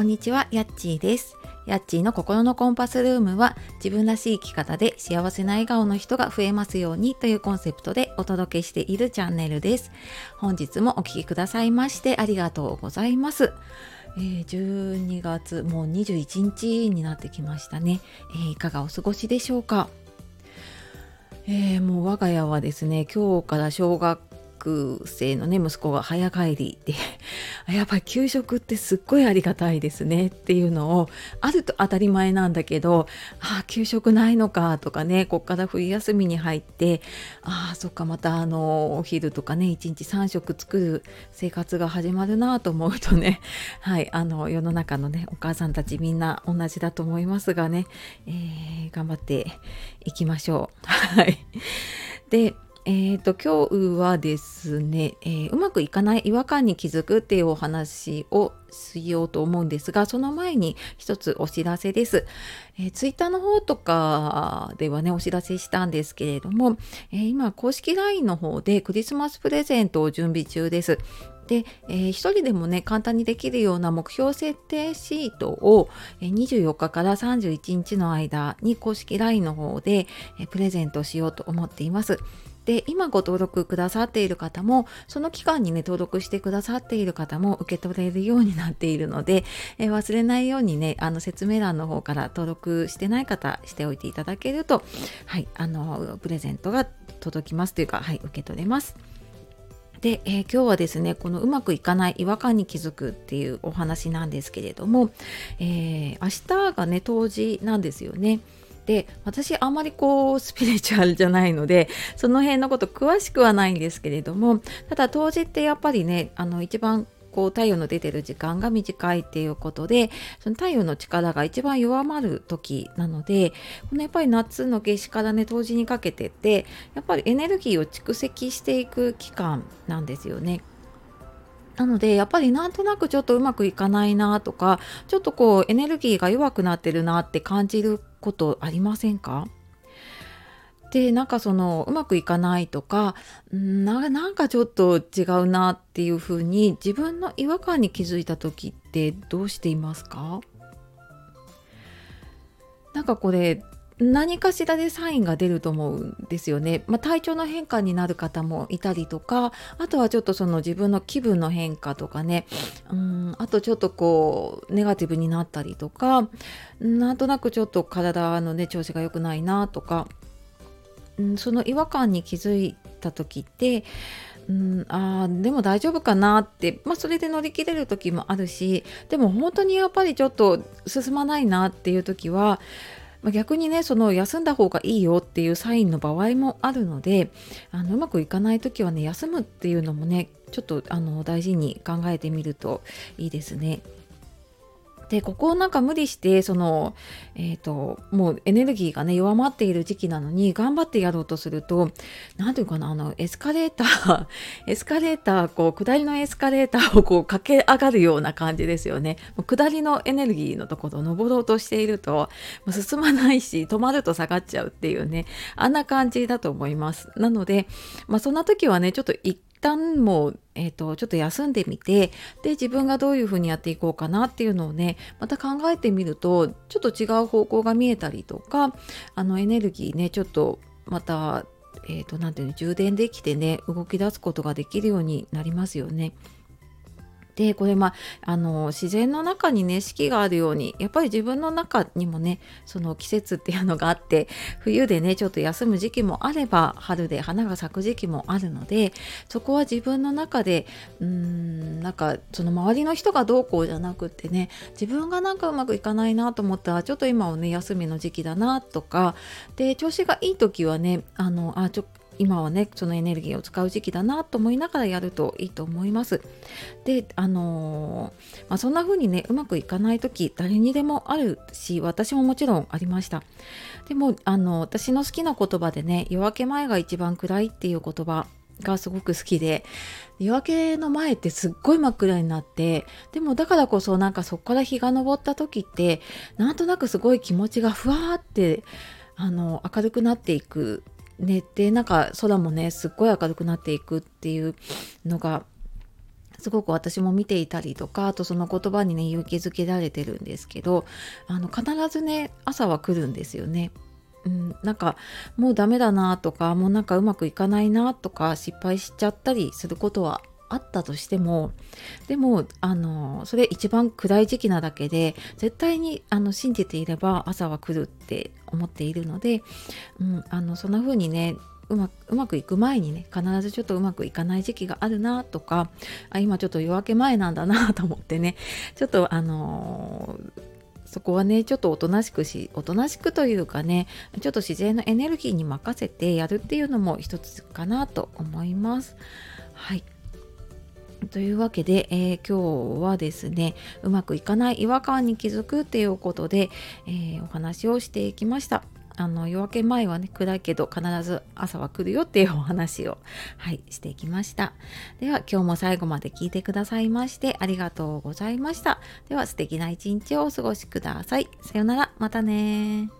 こんにちは、やっちーです。やっちーの心のコンパスルームは自分らしい生き方で幸せな笑顔の人が増えますようにというコンセプトでお届けしているチャンネルです。本日もお聴きくださいましてありがとうございます。えー、12月もう21日になってきましたね、えー、いかがお過ごしでしょうか、えー、もう我が家はですね今日から小学学生のね息子が早帰りで やっぱり給食ってすっごいありがたいですねっていうのをあると当たり前なんだけどああ給食ないのかとかねこっから冬休みに入ってああそっかまたあのお昼とかね1日3食作る生活が始まるなと思うとね はいあの世の中のねお母さんたちみんな同じだと思いますがね、えー、頑張っていきましょう。はいでえーと、今日はですね、えー、うまくいかない違和感に気づくっていうお話をしようと思うんですがその前に一つお知らせです、えー、ツイッターの方とかではねお知らせしたんですけれども、えー、今公式 LINE の方でクリスマスプレゼントを準備中ですで、えー、一人でもね簡単にできるような目標設定シートを、24日から31日の間に公式 LINE の方で、プレゼントしようと思っています。で今ご登録くださっている方もその期間にね登録してくださっている方も受け取れるようになっているので、えー、忘れないようにねあの説明欄の方から登録してない方しておいていただけるとはいあのプレゼントが届きますというかはい受け取れます。で、えー、今日はですねこのうまくいかない違和感に気づくっていうお話なんですけれども、えー、明日がね冬至なんですよね。で私あんまりこうスピリチュアルじゃないのでその辺のこと詳しくはないんですけれどもただ当時ってやっぱりねあの一番こう太陽の出てる時間が短いっていうことでその太陽の力が一番弱まる時なのでこのやっぱり夏の夏至からね冬至にかけてってやっぱりエネルギーを蓄積していく期間なんですよね。なのでやっぱりなんとなくちょっとうまくいかないなとかちょっとこうエネルギーが弱くなってるなって感じることありませんか？でなんかそのうまくいかないとかなんかちょっと違うなっていうふうに自分の違和感に気づいた時ってどうしていますか？なんかこれ何かしらでサインが出ると思うんですよね。まあ、体調の変化になる方もいたりとかあとはちょっとその自分の気分の変化とかね。うんあとちょっとこうネガティブになったりとか。なんとなくちょっと体のね調子が良くないなとか、うん、その違和感に気づいた時ってうん、あでも大丈夫かなって、まあ、それで乗り切れる時もあるしでも本当にやっぱりちょっと進まないなっていう時はまあ、逆にねその休んだ方がいいよっていうサインの場合もあるのであのうまくいかない時はね休むっていうのもねちょっとあの大事に考えてみるといいですね。でここをなんか無理してその、えーと、もうエネルギーがね弱まっている時期なのに頑張ってやろうとすると何ていうかなあのエスカレーター エスカレーターこう下りのエスカレーターをこう駆け上がるような感じですよね。もう下りのエネルギーのところを登ろうとしていると進まないし止まると下がっちゃうっていうねあんな感じだと思います。なので、まあ、そんな時はねちょっと一旦もう、えーと、ちょっと休んでみてで自分がどういうふうにやっていこうかなっていうのをねまた考えてみるとちょっと違う方向が見えたりとかあのエネルギーねちょっとまたえーと、なんていうの充電できてね動き出すことができるようになりますよね。でこれまあの自然の中にね四季があるようにやっぱり自分の中にもねその季節っていうのがあって冬でねちょっと休む時期もあれば春で花が咲く時期もあるのでそこは自分の中でうーんなんかその周りの人がどうこうじゃなくってね自分がなんかうまくいかないなと思ったらちょっと今はね休みの時期だなとかで調子がいい時はねあのあちょ今はねそのエネルギーを使う時期だなと思いながらやるといいと思います。であのー、まあ、そんな風にねうまくいかない時誰にでもあるし私ももちろんありました。でもあの私の好きな言葉でね夜明け前が一番暗いっていう言葉がすごく好きで夜明けの前ってすっごい真っ暗になってでもだからこそなんかそこから日が昇った時ってなんとなくすごい気持ちがふわーってあの明るくなっていく寝てなんか空もねすっごい明るくなっていくっていうのがすごく私も見ていたりとかあとその言葉にね勇気づけられてるんですけどあの必ずね朝は来るんですよね。うん、なんかもうダメだなとかもうなんかうまくいかないなとか失敗しちゃったりすることはあったとしてもでもあのそれ一番暗い時期なだけで絶対にあの信じていれば朝は来るって思っているので、うん、あのそんな風にねうまうまくいく前にね必ずちょっとうまくいかない時期があるなとかあ今ちょっと夜明け前なんだなと思ってねちょっとあのーそこはねちょっとおとなしくしおとなしくというかねちょっと自然のエネルギーに任せてやるっていうのも一つかなと思います。はいというわけで、えー、今日はですねうまくいかない違和感に気づくっていうことで、えー、お話をしていきました。あの夜明け前はね暗いけど必ず朝は来るよっていうお話をはいしていきました。では今日も最後まで聞いてくださいましてありがとうございました。では素敵な一日をお過ごしください。さようなら。またね